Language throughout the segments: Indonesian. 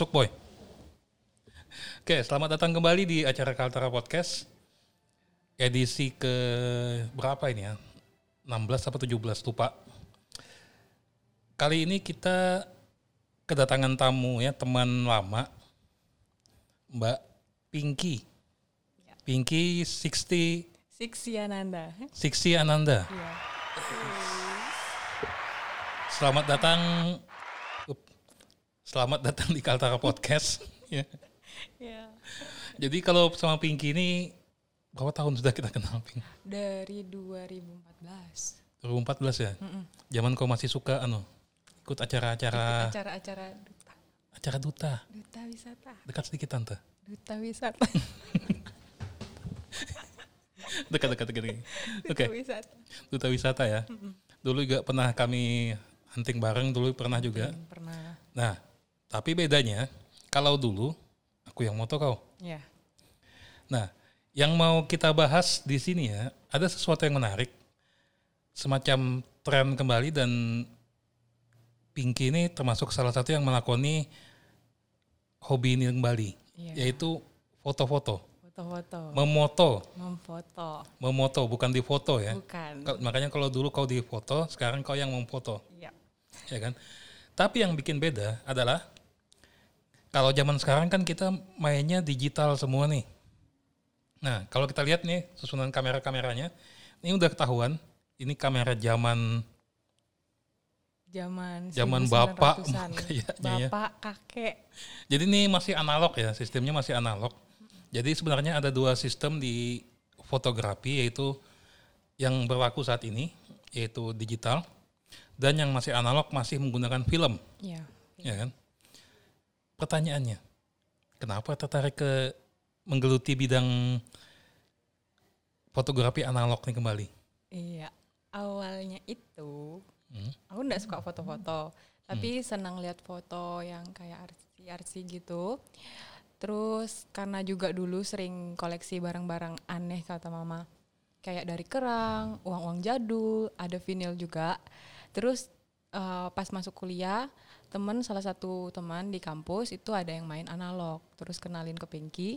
Masuk boy. Oke, selamat datang kembali di acara Kaltara Podcast. Edisi ke berapa ini ya? 16 atau 17 lupa. Kali ini kita kedatangan tamu ya, teman lama. Mbak Pinky. Pinky 60 Siksi Ananda. Siksi Ananda. Iya. Selamat datang. Selamat datang di Kaltara Podcast. ya. Iya. Jadi kalau sama Pinky ini berapa tahun sudah kita kenal Pink? Dari 2014. 2014 ya. Zaman kau masih suka anu ikut acara-acara Acara-acara duta. acara duta. Duta wisata. Dekat sedikit tante. Duta wisata. Dekat dekat dekat. Oke, Duta wisata. duta wisata ya. Dulu juga pernah kami hunting bareng dulu pernah juga. Pernah. Nah, tapi bedanya kalau dulu aku yang moto kau. Ya. Nah, yang mau kita bahas di sini ya, ada sesuatu yang menarik, semacam tren kembali dan Pinky ini termasuk salah satu yang melakoni hobi ini kembali, Iya. yaitu foto-foto, Foto-foto. memoto, Memfoto. memoto bukan di foto ya. Bukan. Makanya kalau dulu kau di foto, sekarang kau yang memfoto, Iya. ya kan? Tapi yang bikin beda adalah kalau zaman sekarang kan kita mainnya digital semua nih. Nah, kalau kita lihat nih susunan kamera-kameranya, ini udah ketahuan, ini kamera zaman Zaman Zaman bapak 1900-an. kayaknya ya. Bapak, kakek. Jadi ini masih analog ya, sistemnya masih analog. Jadi sebenarnya ada dua sistem di fotografi yaitu yang berlaku saat ini yaitu digital dan yang masih analog masih menggunakan film, Iya. ya kan? Pertanyaannya, kenapa tertarik ke menggeluti bidang fotografi analog ini kembali? Iya. Awalnya itu Hmm. aku nggak suka foto-foto, tapi senang lihat foto yang kayak artsy-artsy gitu. Terus karena juga dulu sering koleksi barang-barang aneh kata mama, kayak dari kerang, uang-uang jadul, ada vinil juga. Terus eh, pas masuk kuliah, temen salah satu teman di kampus itu ada yang main analog, terus kenalin ke Pinky,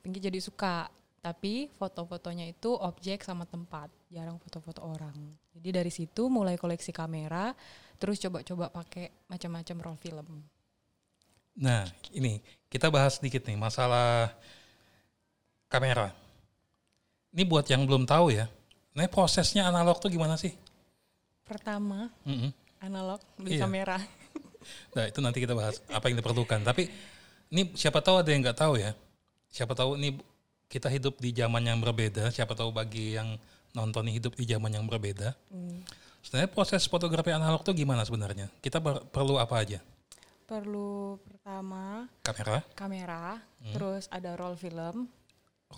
Pinky jadi suka. Tapi foto-fotonya itu objek sama tempat, jarang foto-foto orang. Jadi dari situ mulai koleksi kamera, terus coba-coba pakai macam-macam roll film. Nah, ini kita bahas sedikit nih masalah kamera. Ini buat yang belum tahu ya. Ini prosesnya analog tuh gimana sih? Pertama, Mm-mm. analog beli Iya. kamera. Nah, itu nanti kita bahas apa yang diperlukan. Tapi ini siapa tahu ada yang nggak tahu ya. Siapa tahu ini kita hidup di zaman yang berbeda. Siapa tahu bagi yang nonton hidup di zaman yang berbeda. Hmm. Sebenarnya proses fotografi analog tuh gimana sebenarnya? Kita per- perlu apa aja? Perlu pertama Kamera, kamera, terus ada roll film,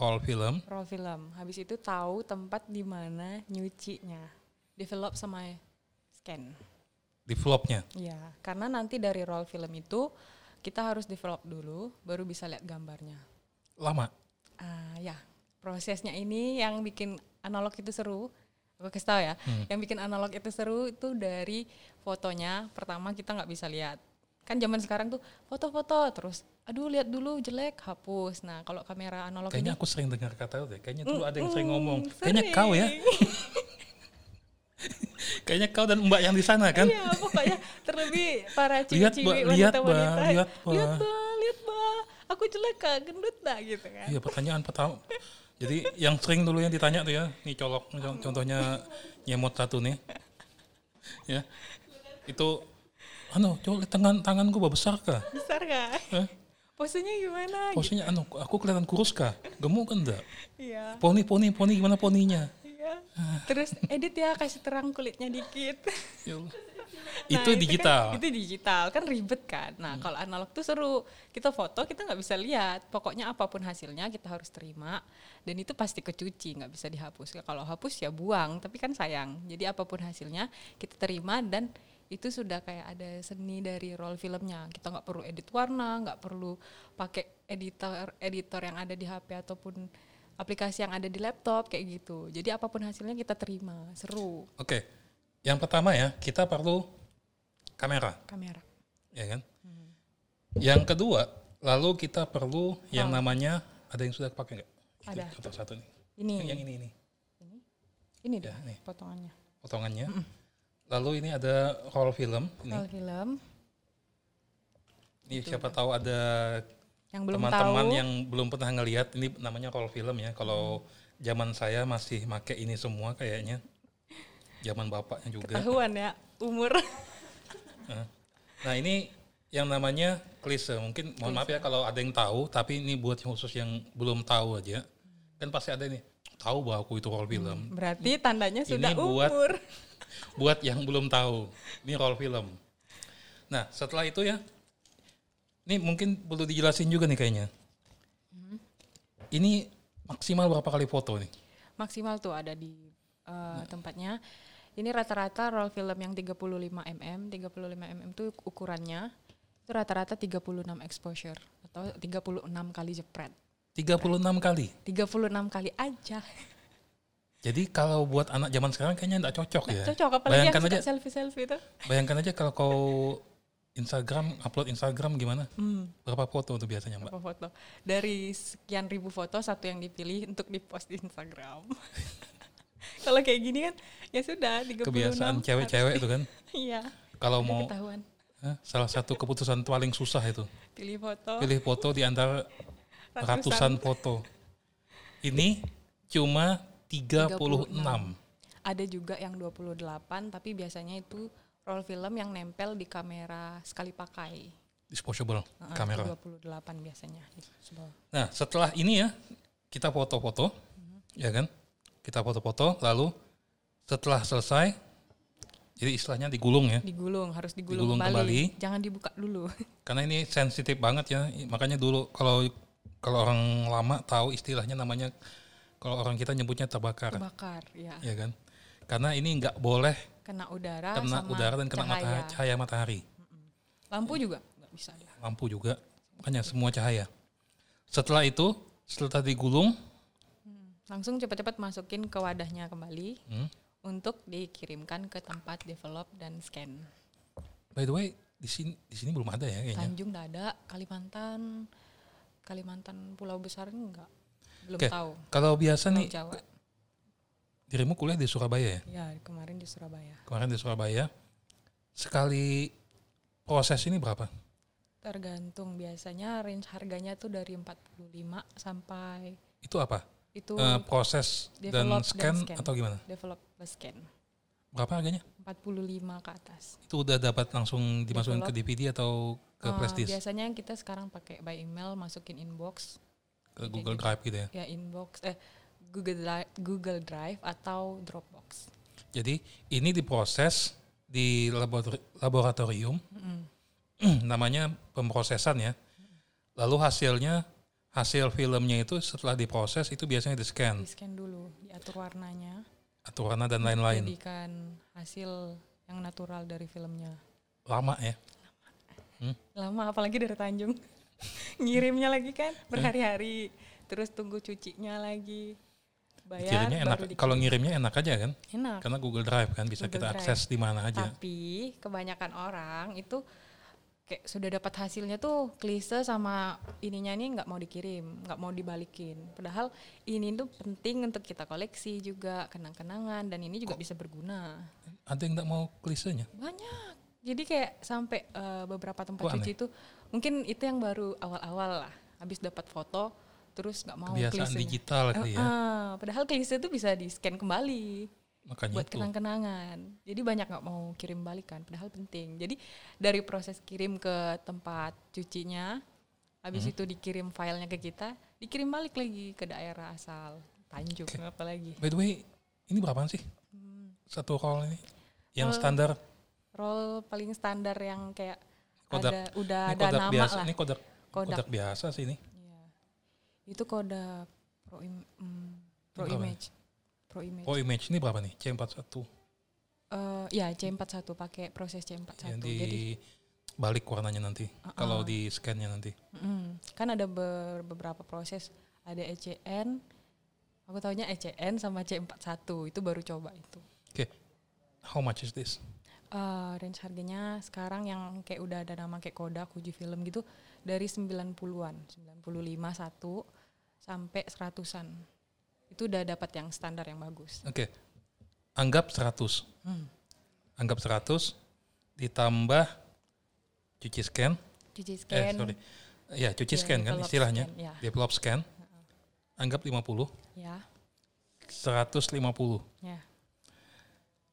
roll film, roll film. Habis itu tahu tempat di mana nyucinya. Develop sama scan. Developnya. Iya, karena nanti dari roll film itu kita harus develop dulu, baru bisa lihat gambarnya. Lama. Ah, ya, prosesnya ini yang bikin analog itu seru. Aku kasih tahu ya, yang bikin analog itu seru itu dari fotonya. Pertama kita nggak bisa lihat. Kan zaman sekarang tuh foto-foto terus, aduh lihat dulu jelek hapus. Nah kalau kamera analog Kayaknya ini, aku sering dengar kata itu. Kayaknya dulu ada yang sering Mm, ngomong. sering. Kayaknya kau ya. Kayaknya kau dan mbak yang di sana kan. Iya, pokoknya terlebih para Lihat, ciwi-ciwi Mbak, lihat, wanita-wanita. Mbak, lihat, Mbak. lihat Mbak, lihat Mbak. Aku jelek kak, gendut dah gitu kan. Iya pertanyaan pertama. Jadi yang sering dulu yang ditanya tuh ya, nih colok contohnya nyemot satu nih. Ya. Itu anu, coba lihat tangan tanganku besar kah? Besar kak? Eh? Posenya gimana? gitu. Posisinya anu, aku kelihatan kurus kah? Gemuk kan enggak? Iya. Poni poni poni gimana poninya? Iya. Terus edit ya kasih terang kulitnya dikit. Ya. Nah, itu digital. Kan, itu digital kan ribet kan. Nah kalau analog tuh seru. Kita foto kita nggak bisa lihat. Pokoknya apa pun hasilnya kita harus terima. Dan itu pasti kecuci nggak bisa dihapus. Kalau hapus ya buang. Tapi kan sayang. Jadi apa pun hasilnya kita terima dan itu sudah kayak ada seni dari roll filmnya. Kita nggak perlu edit warna, nggak perlu pakai editor editor yang ada di HP ataupun aplikasi yang ada di laptop kayak gitu. Jadi apa pun hasilnya kita terima, seru Oke. Yang pertama ya, kita perlu kamera, kamera. ya kan? Yang kedua, lalu kita perlu yang namanya ada yang sudah pakai nggak? Itu Ada. Contoh satu nih. Ini, Yang ini ini ini Ya, deh nih. potongannya. potongannya. Lalu ini ada roll film. Ini, Roll film ini siapa tahu ada yang belum teman-teman tahu. yang belum pernah ngelihat ini namanya roll film ya. Kalau zaman saya masih make ini semua kayaknya. Zaman bapaknya juga. Ketahuan ya umur. Nah ini yang namanya klise. Mungkin mohon maaf ya kalau ada yang tahu, tapi ini buat yang khusus yang belum tahu aja. Kan pasti ada nih tahu bahwa aku itu roll film. Berarti tandanya sudah buat- umur. buat yang belum tahu, ini roll film. Nah setelah itu ya, ini mungkin perlu dijelasin juga nih kayaknya. Ini maksimal berapa kali foto nih? Maksimal tuh ada di uh, tempatnya. Ini rata-rata roll film yang 35 mm, 35 mm itu ukurannya itu rata-rata 36 exposure atau 36 kali jepret. 36 kali. 36 kali aja. Jadi kalau buat anak zaman sekarang kayaknya nggak cocok ya. Cocok apalagi yang Bayangkan suka aja, selfie-selfie itu. bayangkan aja kalau kau Instagram, upload Instagram gimana? Hmm, Berapa foto tuh biasanya mbak? berapa foto? Dari sekian ribu foto satu yang dipilih untuk dipost di Instagram. Kalau kayak gini kan ya sudah 36. Kebiasaan cewek-cewek itu kan. Iya, Kalau mau ketahuan. eh, salah satu keputusan paling susah itu. Pilih foto. Pilih foto di antara ratusan foto. Ini cuma 36. Ada juga yang 28 tapi biasanya itu roll film yang nempel di kamera sekali pakai. Disposable Heeh, kamera. itu 28 biasanya. disposable. Nah setelah ini ya kita foto-foto, ya kan? Kita foto-foto, lalu setelah selesai, jadi istilahnya digulung ya. Digulung, harus digulung, Digulung kembali. kembali. Jangan dibuka dulu. Karena ini sensitif banget ya, makanya dulu kalau kalau orang lama tahu istilahnya namanya kalau orang kita nyebutnya terbakar, Kebakar, ya. ya kan? Karena ini nggak boleh Kena udara kena sama udara dan kena cahaya. matahari, cahaya matahari. Lampu juga nggak bisa ya. lampu juga, makanya semua cahaya. Setelah itu, setelah digulung, Langsung cepat-cepat masukin ke wadahnya kembali hmm, untuk dikirimkan ke tempat develop dan scan. by the way di sini di sini belum ada ya kayaknya. Tanjung nggak ada, Kalimantan, Kalimantan Pulau Besar enggak. Belum Oke, tahu. Kalau biasa Pulau nih, Jawa. Dirimu kuliah di Surabaya ya? Ya, kemarin di Surabaya. Kemarin di Surabaya. Sekali proses ini berapa? Tergantung biasanya range harganya tuh dari 45 sampai Itu apa? itu Eh, proses dan develop dan scan, scan. atau gimana? develop plus scan. Berapa harganya? 45 ke atas. Itu udah dapat langsung dimasukin ke Develop. DVD atau ke flash disk, biasanya kita sekarang pakai by email masukin inbox ke Google Drive gitu ya. ya inbox eh Google Drive, Google Drive atau Dropbox. Jadi ini diproses di laboratori- laboratorium, namanya pemrosesan ya. Lalu hasilnya, hasil filmnya itu setelah diproses itu biasanya di scan, Di scan dulu, diatur warnanya, atur warna dan lain-lain. jadikan hasil yang natural dari filmnya. Lama ya. Lama apalagi dari Tanjung. Ngirimnya lagi kan berhari-hari. Terus tunggu cucinya lagi. Bayar Kirimnya enak. Kalau ngirimnya enak aja kan, enak. karena Google Drive kan bisa Google kita Drive. akses di mana aja. Tapi kebanyakan orang itu kayak sudah dapat hasilnya tuh klise sama ininya nih nggak mau dikirim, nggak mau dibalikin. Padahal ini tuh penting untuk kita koleksi juga kenang-kenangan dan ini juga bisa berguna. Ada yang nggak mau klisenya? Banyak. Jadi kayak sampai eh, beberapa tempat Kok cuci itu mungkin itu yang baru awal-awal lah. Habis dapat foto terus nggak mau Kebiasaan klisenya. digital ya. Ah, padahal klise itu bisa di scan kembali Makanya buat kenang-kenangan. Jadi banyak nggak mau kirim balikan, padahal penting. Jadi dari proses kirim ke tempat cucinya, habis Hmm. itu dikirim filenya ke kita, dikirim balik lagi ke daerah asal Tanjung apalagi. By the way, ini berapaan sih? Hmm. Satu roll ini? Yang Roll standar Roll paling standar yang kayak Kodak. ada udah ini ada kodak nama biasa. lah. Ini kodak, Kodak. kodak biasa sih ini. Itu kodak Pro, im- mm, Pro Berapa? Image. Pro Image. Oh image ini berapa nih? C41 Eh, ya C41 pakai proses C41. yang Jadi di balik warnanya nanti. Uh-uh. Kalau di scannya nanti. Mm, kan ada ber- beberapa proses, ada ECN, aku taunya ECN sama C41 itu baru coba itu. Oke, how much is this? Eh, range harganya sekarang yang kayak udah ada nama kayak Kodak, Fuji Film gitu dari 90-an, 95 satu sampai seratusan. Itu udah dapat yang standar yang bagus. Oke. Anggap 100. Anggap 100 ditambah cuci scan. Cuci Eh, scan. sorry. Ya, cuci Ya, scan kan istilahnya. scan, ya. Develop scan. Anggap 50, Ya, 150, ya.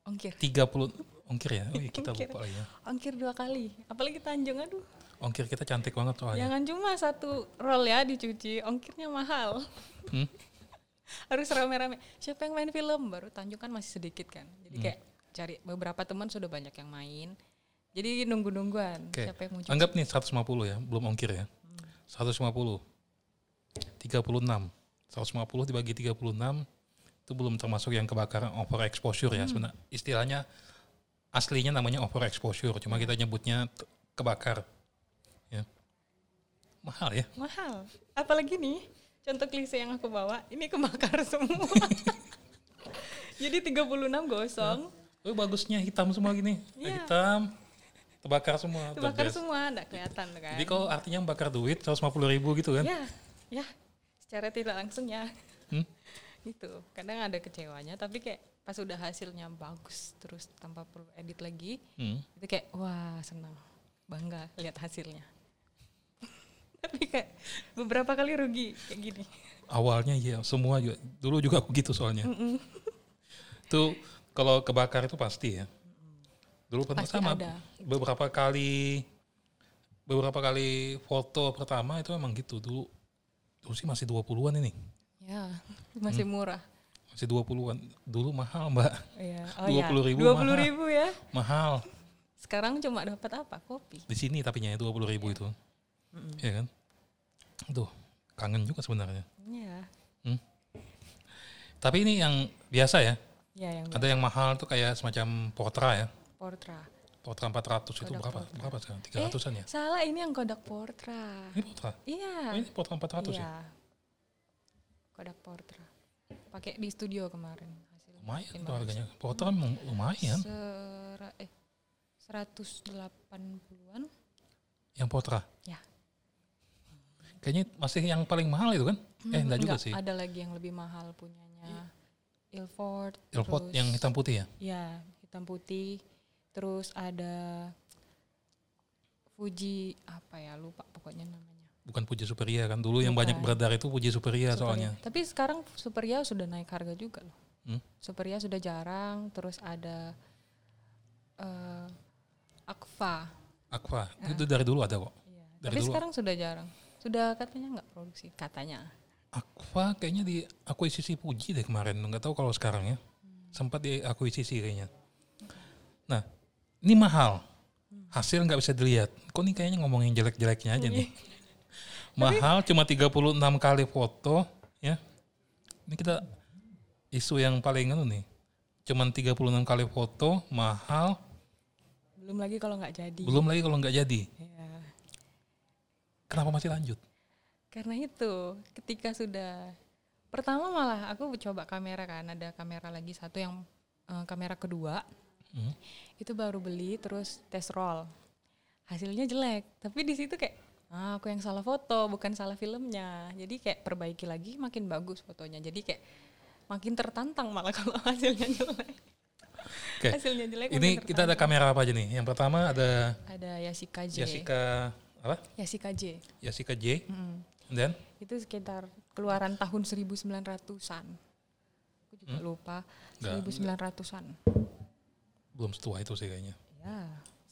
Ongkir. 30 ongkir ya. Oh iya, kita Ongkir. lupa ya. Ongkir dua kali. Apalagi Tanjung, aduh. Ongkir kita cantik banget soalnya. Jangan cuma satu roll ya dicuci, ongkirnya mahal. Hmm? Harus rame-rame. Siapa yang main film? Baru Tanjung kan masih sedikit kan. Jadi Hmm. kayak cari beberapa teman sudah banyak yang main. Jadi nunggu-nungguan. Oke. Siapa yang mau cuci? Anggap nih 150 ya, belum ongkir ya. 150. 36. 150 dibagi 36 itu belum termasuk yang kebakaran overexposure ya sebenarnya. Istilahnya aslinya namanya overexposure, cuma kita nyebutnya kebakar. Mahal ya. Mahal. Apalagi nih, contoh klise yang aku bawa, ini kebakar semua. Jadi 36 gosong, Oh, bagusnya hitam semua gini. Eh, Iya. Hitam. Terbakar semua. best. semua, enggak kelihatan kan. Jadi kalau artinya bakar duit 150 ribu gitu kan. Ya, ya. Secara tidak langsung ya. Hmm? Gitu. Kadang ada kecewanya, tapi kayak pas udah hasilnya bagus terus tanpa perlu edit lagi, Hmm. itu kayak wah senang, bangga lihat hasilnya. Tapi kayak beberapa kali rugi kayak gini. Awalnya iya, semua juga. Dulu juga aku gitu soalnya. Tuh kalau kebakar itu pasti ya. Dulu pernah Pasti sama ada. beberapa kali beberapa kali foto pertama itu emang gitu dulu. Dulu sih masih 20-an ini. Ya, masih murah. Masih 20-an. Dulu mahal, Mbak. Iya. Oh 20.000 ya. 20 mahal. ribu ya. Mahal. Sekarang cuma dapat apa? Kopi. Di sini tapi nya 20 ribu itu. Iya kan? Tuh, kangen juga sebenarnya. Iya. Tapi ini yang biasa ya. Ya yang Ada yang mahal tuh kayak semacam Portra ya. Portra. Portra 400 itu Kodak berapa? Portra. Berapa sekarang? 300-an ya? Salah ini yang Kodak Portra. Ini Portra. Iya. Oh, ini Portra 400 ya? Iya. Kodak Portra. Pakai di studio kemarin hasilnya. Lumayan tuh harganya. Portra memang lumayan. Sera, eh 180-an. Yang Portra. Ya. Kayaknya masih yang paling mahal itu kan? Eh, enggak juga sih. Ada lagi yang lebih mahal punyanya. Ilford. Ilford terus- yang hitam putih ya? Ya, hitam putih. Terus ada Fuji apa ya lupa pokoknya namanya. Bukan Puji Superia kan? Dulu yang banyak Bukan. beredar itu Puji Superia Superia. soalnya. Tapi sekarang Superia sudah naik harga juga loh. Hmm? Superia sudah jarang. Terus ada eh Aqua. Aqua. Itu dari dulu ada kok. Iya. Dari Tapi dulu. sekarang sudah jarang. Sudah katanya nggak produksi katanya. Aqua kayaknya di akuisisi Puji deh kemarin. Nggak tahu kalau sekarang ya. Sempat di akuisisi kayaknya. Nah, ini mahal. Hasil nggak bisa dilihat. Kok nih kayaknya ngomongin jelek-jeleknya aja nih. Mahal cuma 36 kali foto ya. Ini kita isu yang paling anu nih. Cuman 36 kali foto, mahal, Belum lagi kalau nggak jadi. belum lagi kalau nggak jadi. Ya. Kenapa masih lanjut? Karena itu ketika sudah pertama malah aku coba kamera kan ada kamera lagi satu yang eh, kamera kedua Hmm. itu baru beli terus tes roll hasilnya jelek tapi di situ kayak ah, aku yang salah foto bukan salah filmnya jadi kayak perbaiki lagi makin bagus fotonya jadi kayak makin tertantang malah kalau hasilnya jelek Oke. hasilnya jelek Ini kita ada kamera apa aja nih? Yang pertama ada ada Yasika J Yasika apa? Yasika J Yasika J. Mm. Then itu sekitar keluaran tahun 1900-an. Aku juga lupa Nggak- 1900-an. belum setua itu sih kayaknya. Ya,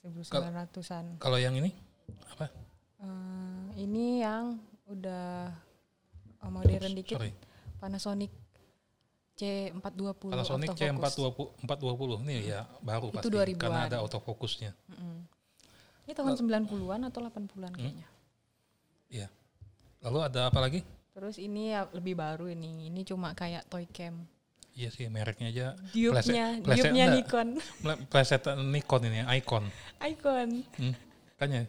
1900-an. Kalau yang ini apa? Eh, ini yang udah eh, modern dikit Sorry. Panasonic C420 Panasonic autofocus. C420 420 ini ya baru Itu pasti 2000-an. karena ada autofokusnya. Ini tahun 90-an atau 80-an Hmm? kayaknya. Iya. Lalu ada apa lagi? Terus ini ya lebih baru ini. Ini cuma kayak toy cam. Iya sih mereknya aja pleset diopnya enggak. Nikon. Ple- plesetan Nikon ini icon. Icon Hmm. Makanya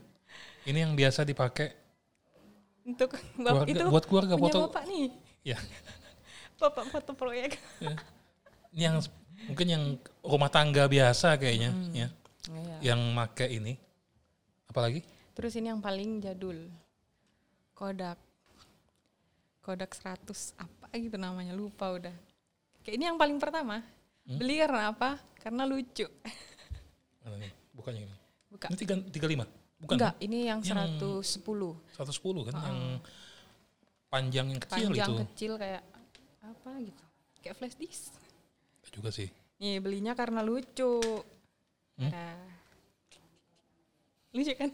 ini yang biasa dipakai untuk keluarga, bapak itu buat keluarga punya foto. bapak nih. Ya. Bapak foto proyek. Ini yang mungkin yang rumah tangga biasa kayaknya Hmm. ya. Iya. yang make ini. Apalagi? Terus ini yang paling jadul. Kodak. Kodak 100 apa gitu namanya lupa udah. Kayak ini yang paling pertama. Hmm? Beli karena apa? Karena lucu. Mana nih? Bukannya ini. Bukan. Ini tiga, 35? Bukan? Enggak, ini yang Yang 110. 110 kan? Yang panjang yang kecil Panjang itu. kecil kayak apa gitu. Kayak flash disk. Juga sih. Nih belinya karena lucu. Hmm? Nah. Lucu kan?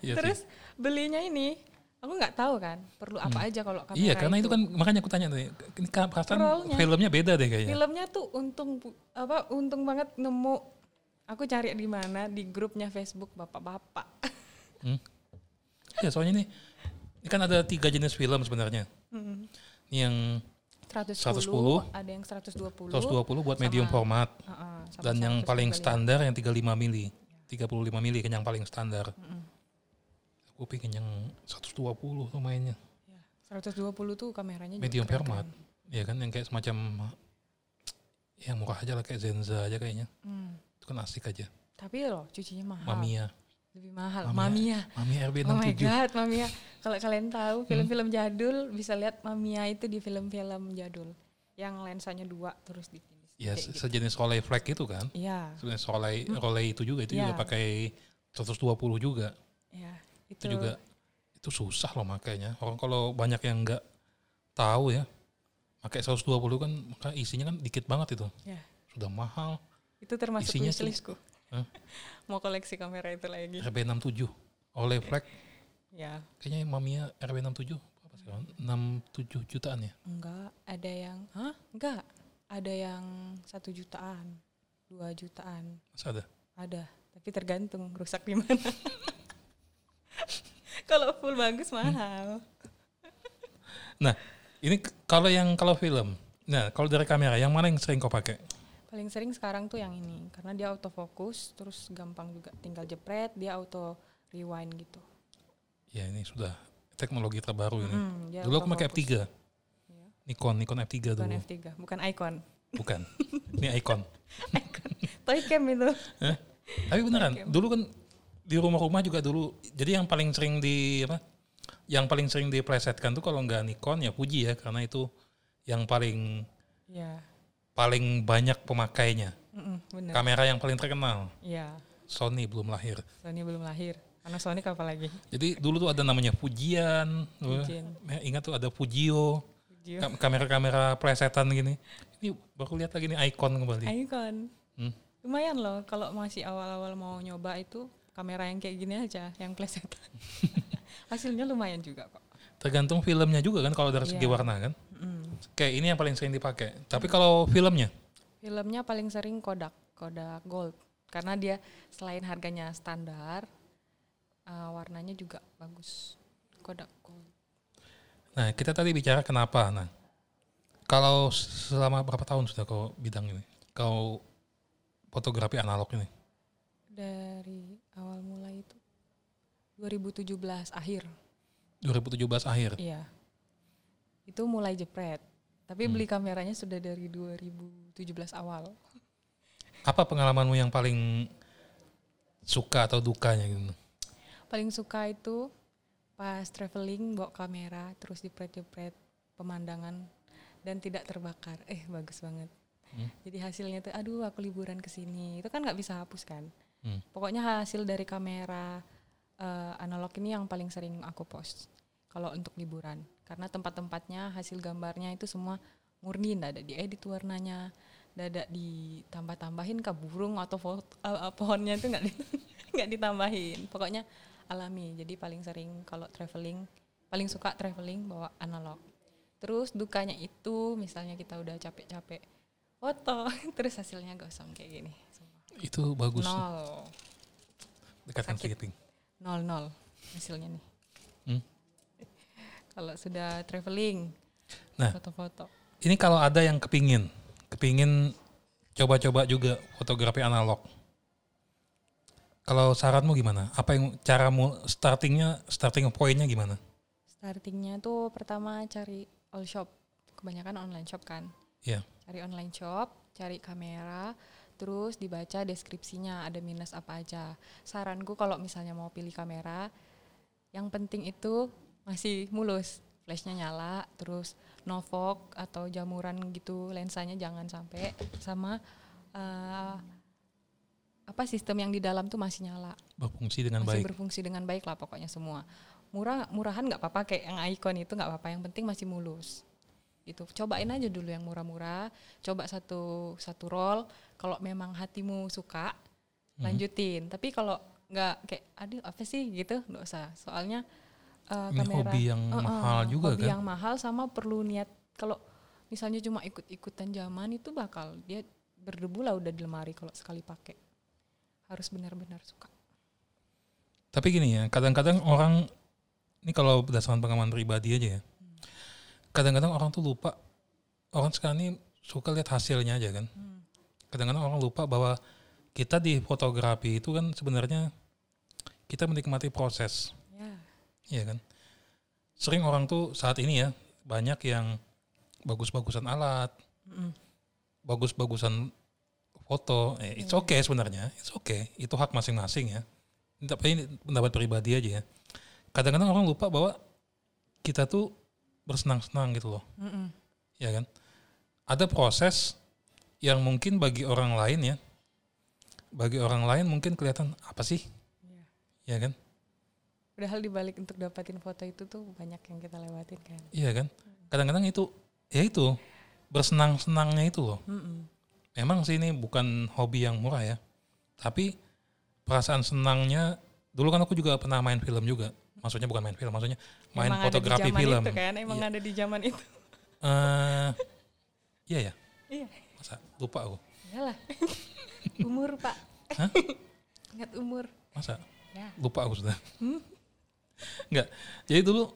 Iya Terus belinya ini aku nggak tahu kan perlu apa aja kalau kamera Iya, karena itu kan makanya aku tanya tadi. Ini kan perasaan Rollnya. filmnya beda deh kayaknya. filmnya tuh untung apa untung banget nemu aku cari di mana di grupnya Facebook bapak-bapak Hmm. Ya soalnya ini, ini kan ada tiga jenis film sebenarnya. Hmm. Ini yang 110, 110, ada yang 120, 120 buat medium Sama- format Heeh, sama dan yang 125. paling standar yang 35 mili. 35 mili kan yang paling standar. Mm-mm. Aku pengen yang 120 tuh mainnya. Ya, 120 tuh kameranya juga Medium keren-keren. format. Ya kan yang kayak semacam yang murah aja lah kayak Zenza aja kayaknya. Hmm. Itu kan asik aja. Tapi loh cucinya mahal Mamiya. lebih mahal Mamiya. Mamiya Mamiya oh my RB67. god Mamiya kalau kalian tahu film-film jadul bisa lihat Mamiya itu di film-film jadul yang lensanya dua terus di Ya se- gitu. sejenis Flag itu kan. iya Sebenarnya Rolei, Rolei itu juga itu Iya. juga pakai 120 juga. iya Itu, juga itu susah loh makanya. Orang kalau banyak yang nggak tahu ya, pakai 120 kan maka isinya kan dikit banget itu. ya Sudah mahal. itu termasuk Isinya wishlistku Hah? mau koleksi kamera itu lagi RB67 Oleh Flag ya kayaknya Mamiya RB67 apa sih? 67 jutaan ya. enggak ada yang hah enggak ada yang satu jutaan dua jutaan Masa ada? ada tapi tergantung rusak di mana kalau full bagus mahal Nah, ini kalau yang kalau film. Nah, kalau dari kamera yang mana yang sering kau pakai? Paling sering sekarang tuh yang ini karena dia autofocus terus gampang juga tinggal jepret dia auto rewind gitu. Ya ini sudah teknologi terbaru ini. Hmm, Dulu aku pakai autofocus. F3. Nikon, Nikon F3 Bukan dulu. F3, bukan icon. Bukan. ini Icon. Toy cam itu. Hah? Tapi beneran, dulu kan di rumah-rumah juga dulu. Jadi yang paling sering di apa? Yang paling sering diplesetkan tuh kalau nggak Nikon ya Fuji ya karena itu yang paling Iya. paling banyak pemakainya. Bener. Kamera yang paling terkenal. Iya. Sony belum lahir. Sony belum lahir. Panasonic apa lagi? Jadi dulu tuh ada namanya Fujian. Fujian. Eh, Ingat tuh ada Fujio. Kamera-kamera plesetan gini. Ini baru lihat lagi nih Icon kembali. Icon. Hmm. Lumayan loh kalau masih awal-awal mau nyoba itu kamera yang kayak gini aja, yang plesetan. Hasilnya lumayan juga kok. Tergantung filmnya juga kan kalau dari segi Iya. warna kan. Mm. Kayak ini yang paling sering dipakai. Tapi kalau filmnya Filmnya paling sering Kodak, Kodak Gold. Karena dia selain harganya standar, uh, warnanya juga bagus. Kodak Gold. Nah, kita tadi bicara kenapa. Nah, kalau selama berapa tahun sudah kau bidang ini? Kau fotografi analog ini? Dari awal mulai itu 2017 akhir. 2017 akhir. Iya. Itu mulai jepret. Tapi Hmm. beli kameranya sudah dari 2017 awal. Apa pengalamanmu yang paling suka atau dukanya gitu? Paling suka itu pas traveling bawa kamera terus jepret-jepret pemandangan dan tidak terbakar. Eh bagus banget. Hmm. Jadi hasilnya tuh aduh aku liburan ke sini. Itu kan nggak bisa hapus kan. Hmm. Pokoknya hasil dari kamera eh, analog ini yang paling sering aku post kalau untuk liburan. Karena tempat-tempatnya hasil gambarnya itu semua murni, nggak ada diedit warnanya, nggak ada ditambah-tambahin ke burung atau foto, eh, pohonnya itu nggak nggak ditambahin. Pokoknya alami. Jadi paling sering kalau traveling, paling suka traveling bawa analog. Terus dukanya itu misalnya kita udah capek-capek foto, terus hasilnya gosong kayak gini. Itu bagus. Nol, Dekatkan sedikit. Nol nol hasilnya nih. Hmm. Kalau sudah traveling, Nah. foto-foto. Ini kalau ada yang kepingin, kepingin coba-coba juga fotografi analog. Kalau saranmu gimana? Apa yang caramu startingnya, starting pointnya gimana? Startingnya tuh pertama cari all shop, kebanyakan online shop kan. Iya. Cari online shop, cari kamera, terus dibaca deskripsinya ada minus apa aja. Saranku kalau misalnya mau pilih kamera, yang penting itu masih mulus, flashnya nyala, terus no fog atau jamuran gitu lensanya jangan sampai sama uh, apa sistem yang di dalam tuh masih nyala? Berfungsi dengan masih baik. berfungsi dengan baik lah pokoknya semua. Murah murahan nggak apa-apa kayak yang icon itu nggak apa-apa yang penting masih mulus. Gitu cobain aja dulu yang murah-murah coba satu satu roll. Kalau memang hatimu suka Hmm. lanjutin. Tapi kalau nggak kayak aduh apa sih? gitu nggak usah. Soalnya uh, Ini kamera hobi yang Uh-uh, mahal juga hobi kan? yang mahal sama perlu niat. Kalau misalnya cuma ikut-ikutan zaman itu bakal dia berdebu lah udah di lemari kalau sekali pakai harus benar-benar suka Tapi gini ya, kadang-kadang orang ini kalau berdasarkan pengalaman pribadi aja ya. Kadang-kadang orang tuh lupa orang sekarang ini suka lihat hasilnya aja kan. Kadang-kadang orang lupa bahwa kita di fotografi itu kan sebenarnya kita menikmati proses, ya iya kan. Sering orang tuh saat ini ya banyak yang bagus-bagusan alat, Mm-mm. bagus-bagusan foto, eh, it's Iya. okay sebenarnya, it's okay, itu hak masing-masing ya. Tapi ini pendapat pribadi aja ya. Kadang-kadang orang lupa bahwa kita tuh bersenang-senang gitu loh, Mm-mm. ya kan. Ada proses yang mungkin bagi orang lain ya, bagi orang lain mungkin kelihatan apa sih, Iya. ya kan? Padahal dibalik untuk dapatin foto itu tuh banyak yang kita lewatin kan. Iya kan. Kadang-kadang itu, ya itu bersenang-senangnya itu loh. Mm-mm. Memang sih ini bukan hobi yang murah ya. Tapi perasaan senangnya dulu kan aku juga pernah main film juga. Maksudnya bukan main film, maksudnya main Emang ada di fotografi zaman film. Itu kan, emang Iya. ada di zaman itu. Eh, iya ya, Iya. masa lupa aku. Iyalah. umur pak. Hah? Ingat umur. Masa Ya. lupa aku sudah. Hmm? Enggak. Jadi dulu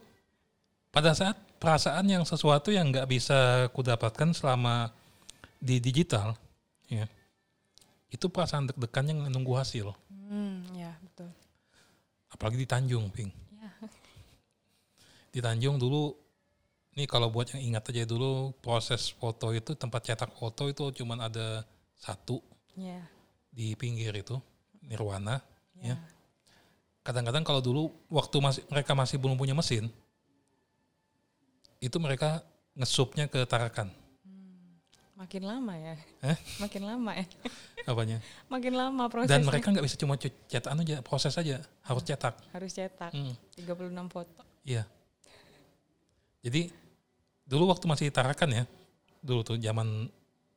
pada saat perasaan yang sesuatu yang nggak bisa kudapatkan selama di digital, ya, itu perasaan deg-degan yang nunggu hasil. Hmm, ya betul. Apalagi di Tanjung, Ping. Ya. di Tanjung dulu nih kalau buat yang ingat aja dulu proses foto itu tempat cetak foto itu cuman ada satu Ya. di pinggir itu Nirwana Ya. Ya. kadang-kadang kalau dulu waktu masih mereka masih belum punya mesin itu mereka ngesupnya ke Tarakan Makin lama ya. Eh? Makin lama ya. apanya Makin lama prosesnya. dan mereka nggak bisa cuma cu- cetak aja proses aja harus cetak harus cetak Hmm, 36 foto. iya jadi dulu waktu masih Tarakan ya dulu tuh zaman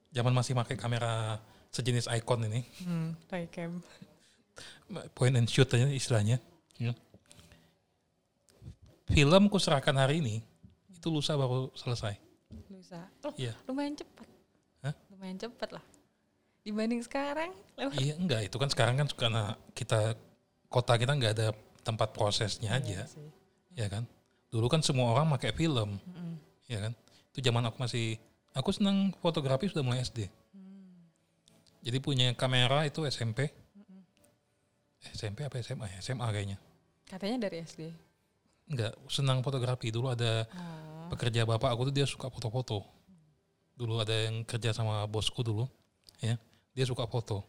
zaman masih pakai kamera sejenis icon ini Hmm, cam. point and shoot aja istilahnya. Ya. Film ku serahkan hari ini itu lusa baru selesai. Lusa. Oh, Iya. lumayan cepat. Hah? Lumayan cepat lah. Dibanding sekarang lewat. Iya enggak itu kan sekarang kan karena kita kota kita nggak ada tempat prosesnya aja, Iya sih. ya kan. Dulu kan semua orang pakai film, Mm-mm. ya kan. Itu zaman aku masih aku senang fotografi sudah mulai SD. Hmm. Jadi punya kamera itu SMP. SMP apa SMA ya? SMA kayaknya. Katanya dari SD. Enggak, senang fotografi. Dulu ada Oh. pekerja bapak aku tuh dia suka foto-foto. Dulu ada yang kerja sama bosku dulu, ya, dia suka foto.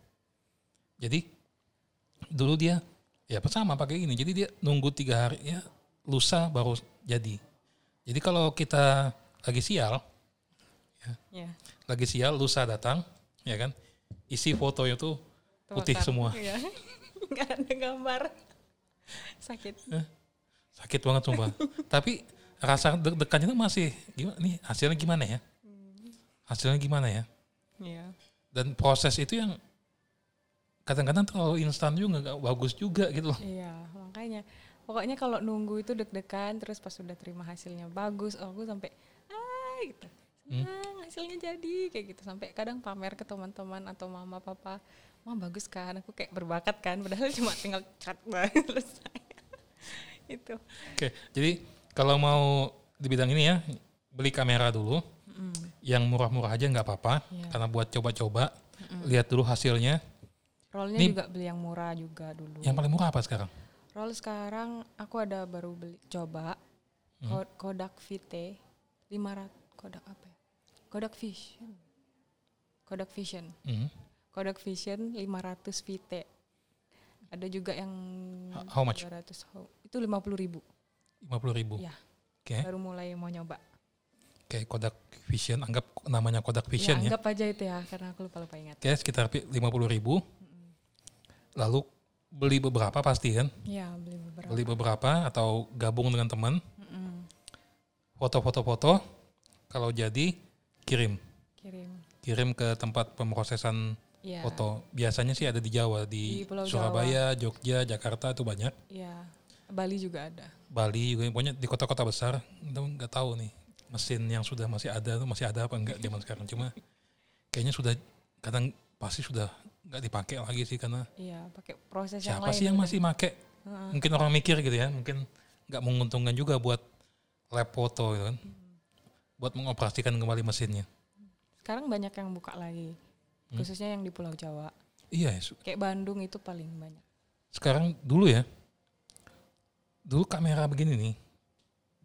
Jadi dulu dia ya sama pakai ini. Jadi dia nunggu tiga hari ya lusa baru jadi. Jadi kalau kita lagi sial, Ya. lagi sial lusa datang, ya kan, isi fotonya tuh putih semua. Nggak ada gambar. Sakit. sakit banget sumpah. Tapi rasa deg-degannya tuh masih gimana nih hasilnya gimana ya? Hasilnya gimana ya? Iya. dan proses itu yang kadang-kadang terlalu instan juga nggak bagus juga gitu loh Iya, makanya pokoknya kalau nunggu itu deg-degan terus pas sudah terima hasilnya bagus, oh aku sampai ah gitu. Hmm. Senang hasilnya jadi kayak gitu sampai kadang pamer ke teman-teman atau mama papa, "Mah bagus kan?" Aku kayak berbakat kan padahal cuma tinggal cat banget selesai. itu. oke jadi kalau mau di bidang ini ya beli kamera dulu Mm. yang murah-murah aja nggak apa-apa Iya. karena buat coba-coba lihat dulu hasilnya Rollnya Ini- juga beli yang murah juga dulu. yang paling murah apa sekarang Roll sekarang aku ada baru beli coba. Ko- Kodak VT 500 Kodak apa ya? Kodak Vision. Kodak Vision. Hmm. Kodak Vision 500 VT. Ada juga yang How much? 200 how- itu 50 ribu. 50 ribu. Iya. Oke. Baru mulai mau nyoba. Oke, Kodak Vision, anggap namanya Kodak Ya, Vision ya. anggap aja itu ya karena aku lupa lupa ingat. Oke, sekitar 50 ribu. Lalu beli beberapa pasti kan? Ya beli beberapa. Beli beberapa atau gabung dengan teman. Foto-foto-foto. Kalau jadi kirim. Kirim. Kirim ke tempat pemrosesan Ya. foto. Biasanya sih ada di Jawa, di, Di Pulau Surabaya, Jogja, Jakarta itu banyak. Ya. Bali juga ada. Bali juga pokoknya di kota-kota besar kita nggak tahu nih mesin yang sudah masih ada tuh masih ada apa enggak zaman sekarang cuma kayaknya sudah kadang pasti sudah nggak dipakai lagi sih karena Iya, pakai proses yang siapa lain. sih yang udah. masih make Heeh. mungkin orang mikir gitu ya mungkin nggak menguntungkan juga buat lab foto gitu kan buat mengoperasikan kembali mesinnya Sekarang banyak yang buka lagi. Hmm. Khususnya yang di Pulau Jawa. iya su- Kayak Bandung itu paling banyak. sekarang dulu ya dulu kamera begini nih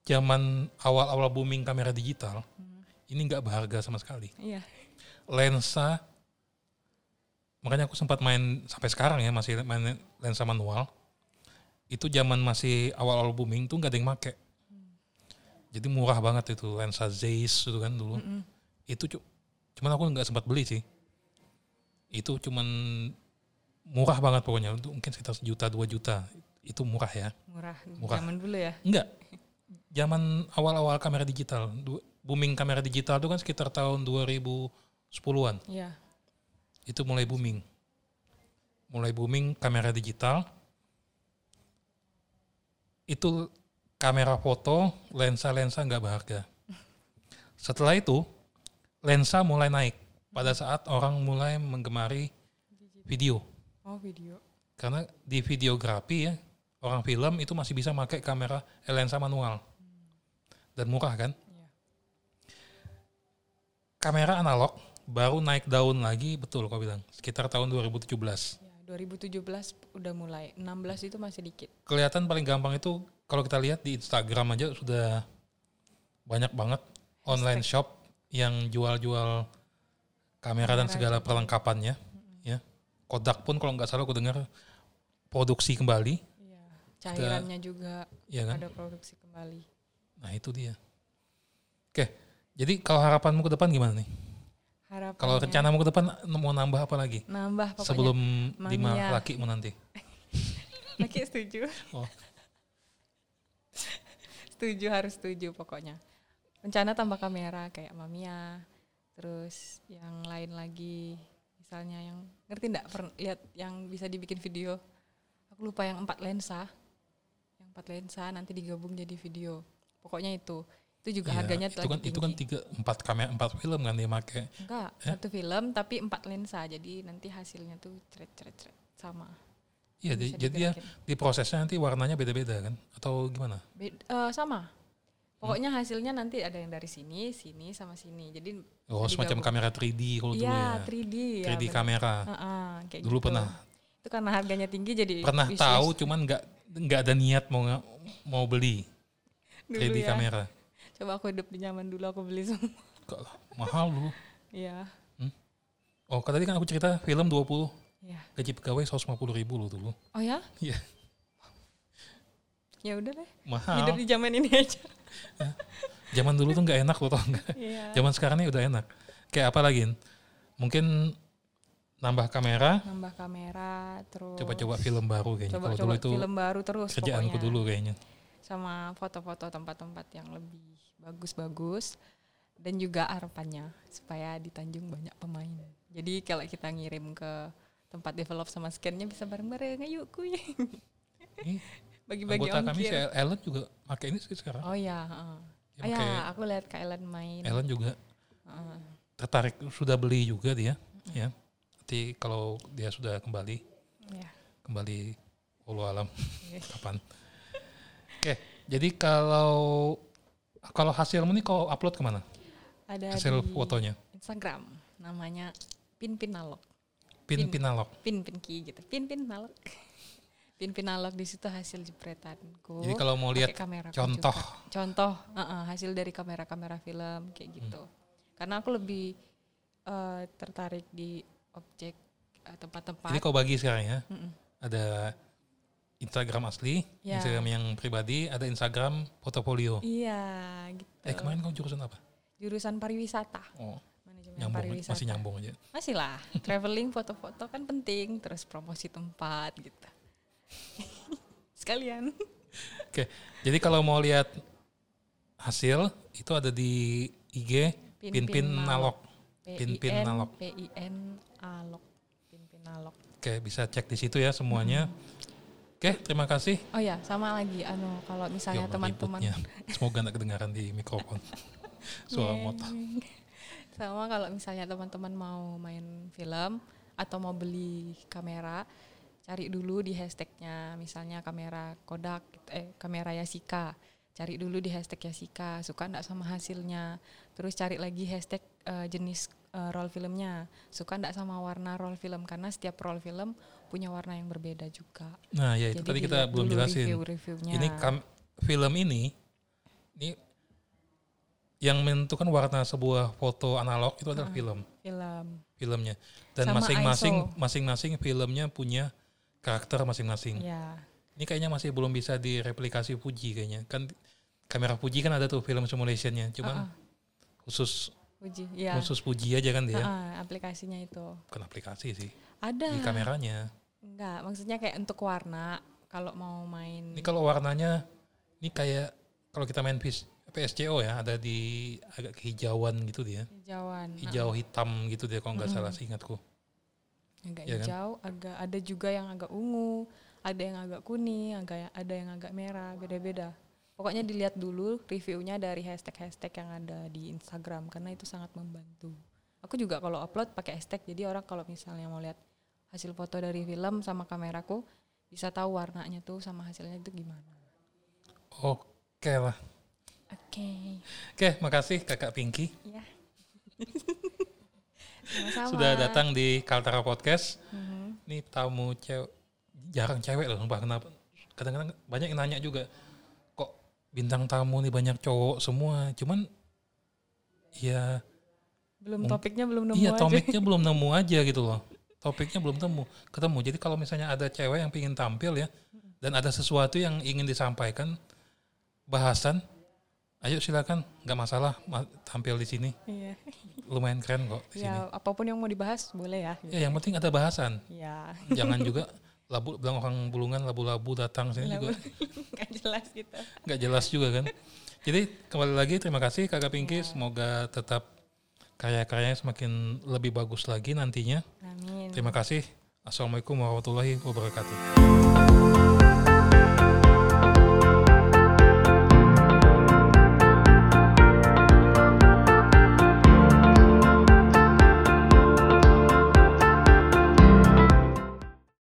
zaman awal-awal booming kamera digital ini nggak berharga sama sekali Iya. lensa makanya aku sempat main sampai sekarang ya masih main lensa manual itu zaman masih awal-awal booming tuh nggak ada yang make jadi murah banget itu lensa Zeiss itu kan dulu Mm-mm. itu cu- cuman aku nggak sempat beli sih itu cuman murah banget pokoknya itu mungkin sekitar sejuta dua juta itu murah ya Murah. Murah. Zaman dulu ya. enggak zaman awal-awal kamera digital booming kamera digital itu kan sekitar tahun 2010-an Iya. itu mulai booming. Mulai booming kamera digital. Itu kamera foto, lensa-lensa nggak berharga. Setelah itu, lensa mulai naik pada saat orang mulai menggemari video. Oh, video. Karena di videografi ya, orang film itu masih bisa pakai kamera eh, lensa manual. Dan murah kan? Iya. Kamera analog baru naik daun lagi, betul kau bilang, sekitar tahun 2017. Ya, 2017 udah mulai. 16 itu masih dikit. kelihatan paling gampang itu kalau kita lihat di Instagram aja sudah banyak banget online shop yang jual-jual kamera dan Kamera segala juga. perlengkapannya ya Kodak pun kalau nggak salah aku dengar produksi kembali Iya. Cairannya juga ya kan ada produksi kembali. Nah itu dia oke jadi kalau harapanmu ke depan gimana nih Harapannya kalau rencanamu ke depan mau nambah apa lagi nambah pokoknya. sebelum lima Mamiya. lakimu nanti Laki setuju. Oh. setuju harus setuju pokoknya. Rencana tambah kamera kayak Mamiya. Terus yang lain lagi misalnya yang ngerti enggak lihat yang bisa dibikin video. Aku lupa yang empat lensa. Yang empat lensa nanti digabung jadi video. Pokoknya itu. Itu juga Iya, harganya itu kan itu kan tiga empat kamera empat film kan dia pakai Enggak, Ya? satu film tapi empat lensa. Jadi nanti hasilnya tuh ceret ceret ceret sama. iya di- Bisa jadi ya di prosesnya nanti warnanya beda-beda kan atau gimana Bed- eh, sama. Pokoknya Hmm. hasilnya nanti ada yang dari sini, sini sama sini. Jadi Oh, semacam kamera 3D kalau dulu iya ya. 3D 3D ya. bener. kamera. Heeh, kayak Dulu gitu. pernah Itu karena harganya tinggi jadi pernah bisnis tahu cuman nggak nggak ada niat mau mau beli dulu 3D ya. kamera. Coba aku hidup di zaman dulu aku beli semua. Kok mahal dulu. Iya. Oh, kan tadi kan aku cerita film 20 Iya. gaji pegawai 150 ribu loh dulu. Oh ya? Iya. Ya udah deh. Mahal. Hidup di zaman ini aja. Zaman dulu tuh nggak enak loh tau nggak? Iya. Zaman sekarang ini udah enak. Kayak apa lagi? Mungkin nambah kamera, Nambah kamera terus coba-coba film baru kayaknya. Kalau coba-coba dulu itu film baru terus kerjaanku pokoknya. dulu kayaknya. Sama foto-foto tempat-tempat yang lebih bagus-bagus dan juga harapannya supaya di Tanjung banyak pemain. Jadi kalau kita ngirim ke tempat develop sama scannya bisa bareng-bareng ayo kuy. Bagi-bagi Anggota kami si. Ellen juga pakai ini sih sekarang. Oh ya. Dia Ah, ya, pakai aku lihat Kak Ellen main. Ellen juga Heeh. tertarik sudah beli juga dia ya nanti kalau dia sudah kembali Ya. kembali Allah alam Oke. kapan oke jadi kalau kalau hasilmu nih kau upload ke mana Ada hasil di fotonya Instagram namanya Pin Pin Nalog. pin Pin. pinalog Pin Pin Ki gitu. Pin Pin Nalog. Pin Pin Nalog di situ hasil jepretanku. jadi kalau mau lihat kamera contoh contoh uh-uh, hasil dari kamera-kamera film kayak gitu Hmm. karena aku lebih uh, tertarik di objek eh, tempat-tempat. Jadi kau bagi sekarang ya. Mm-mm. Ada Instagram asli, Ya. Instagram yang pribadi, ada Instagram portofolio. Iya, gitu. Eh kemarin kau jurusan apa? Jurusan pariwisata. Oh, Manajemen nyambung pariwisata. masih nyambung aja. Masih lah. Traveling, foto-foto kan penting. Terus promosi tempat gitu. Sekalian. Oke, jadi kalau mau lihat hasil itu ada di IG Pinpin Nalok. Pinpin Nalok. P-I-N Alok. Pinpin Nalok. Oke, bisa cek di situ ya semuanya. Oke, terima kasih. Oh ya, sama lagi anu kalau misalnya Ya teman-teman. Semoga nggak kedengaran di mikrofon. Suara motor. Sama kalau misalnya teman-teman mau main film atau mau beli kamera, cari dulu di hashtagnya, misalnya kamera Kodak, eh kamera Yasika, cari dulu di hashtag Yasika, suka ndak sama hasilnya, terus cari lagi hashtag eh, jenis eh, roll filmnya, suka ndak sama warna roll film karena setiap roll film punya warna yang berbeda juga. Nah, ya itu Jadi tadi kita belum jelasin. review-reviewnya. Ini kam- film ini ini yang menentukan warna sebuah foto analog itu adalah film, film. filmnya. Dan masing-masing masing-masing filmnya punya karakter masing-masing. Ya, Ini kayaknya masih belum bisa direplikasi Fuji kayaknya. Kan kamera Fuji kan ada tuh film simulationnya, cuman Ah, ah, khusus uji. Ya. khusus Fuji aja kan dia. Ah, aplikasinya itu. Bukan aplikasi sih, Ada. di kameranya. Enggak, maksudnya kayak untuk warna kalau mau main Ini kalau warnanya ini kayak kalau kita main PS, PSCO ya, ada di agak kehijauan gitu dia. hijauan. Nah, Hijau hitam gitu dia kalau nggak salah seingatku. agak ya kan? hijau, agak ada juga yang agak ungu, ada yang agak kuning, agak ada yang agak merah, beda-beda. Pokoknya dilihat dulu reviewnya dari hashtag-hashtag yang ada di Instagram karena itu sangat membantu. Aku juga kalau upload pakai hashtag jadi orang kalau misalnya mau lihat hasil foto dari film sama kameraku bisa tahu warnanya tuh sama hasilnya itu gimana. Oke lah. Oke. Oke, makasih Kakak Pinky Ya. Sama-sama. sudah datang di Kaltara Podcast. Mhm. Ini tamu cewek jarang cewek loh, kenapa? Kadang-kadang banyak yang nanya juga, kok bintang tamu nih banyak cowok semua. Cuman ya Belum topiknya belum nemu iya aja. topiknya belum nemu aja gitu loh. Topiknya belum temu, ketemu. Jadi kalau misalnya ada cewek yang ingin tampil ya, dan ada sesuatu yang ingin disampaikan, bahasan, ayo silakan, nggak masalah ma- tampil di sini. Iya. Lumayan keren kok di sini. Ya, apa pun yang mau dibahas boleh ya. Ya yang penting ada bahasan. Ya. Jangan juga labu bilang orang bulungan labu-labu datang sini juga Gak jelas gitu. nggak jelas juga kan. Jadi kembali lagi terima kasih Kakak Pinky, semoga tetap karya-karyanya semakin lebih bagus lagi nantinya. Amin. Terima kasih. Assalamualaikum warahmatullahi wabarakatuh.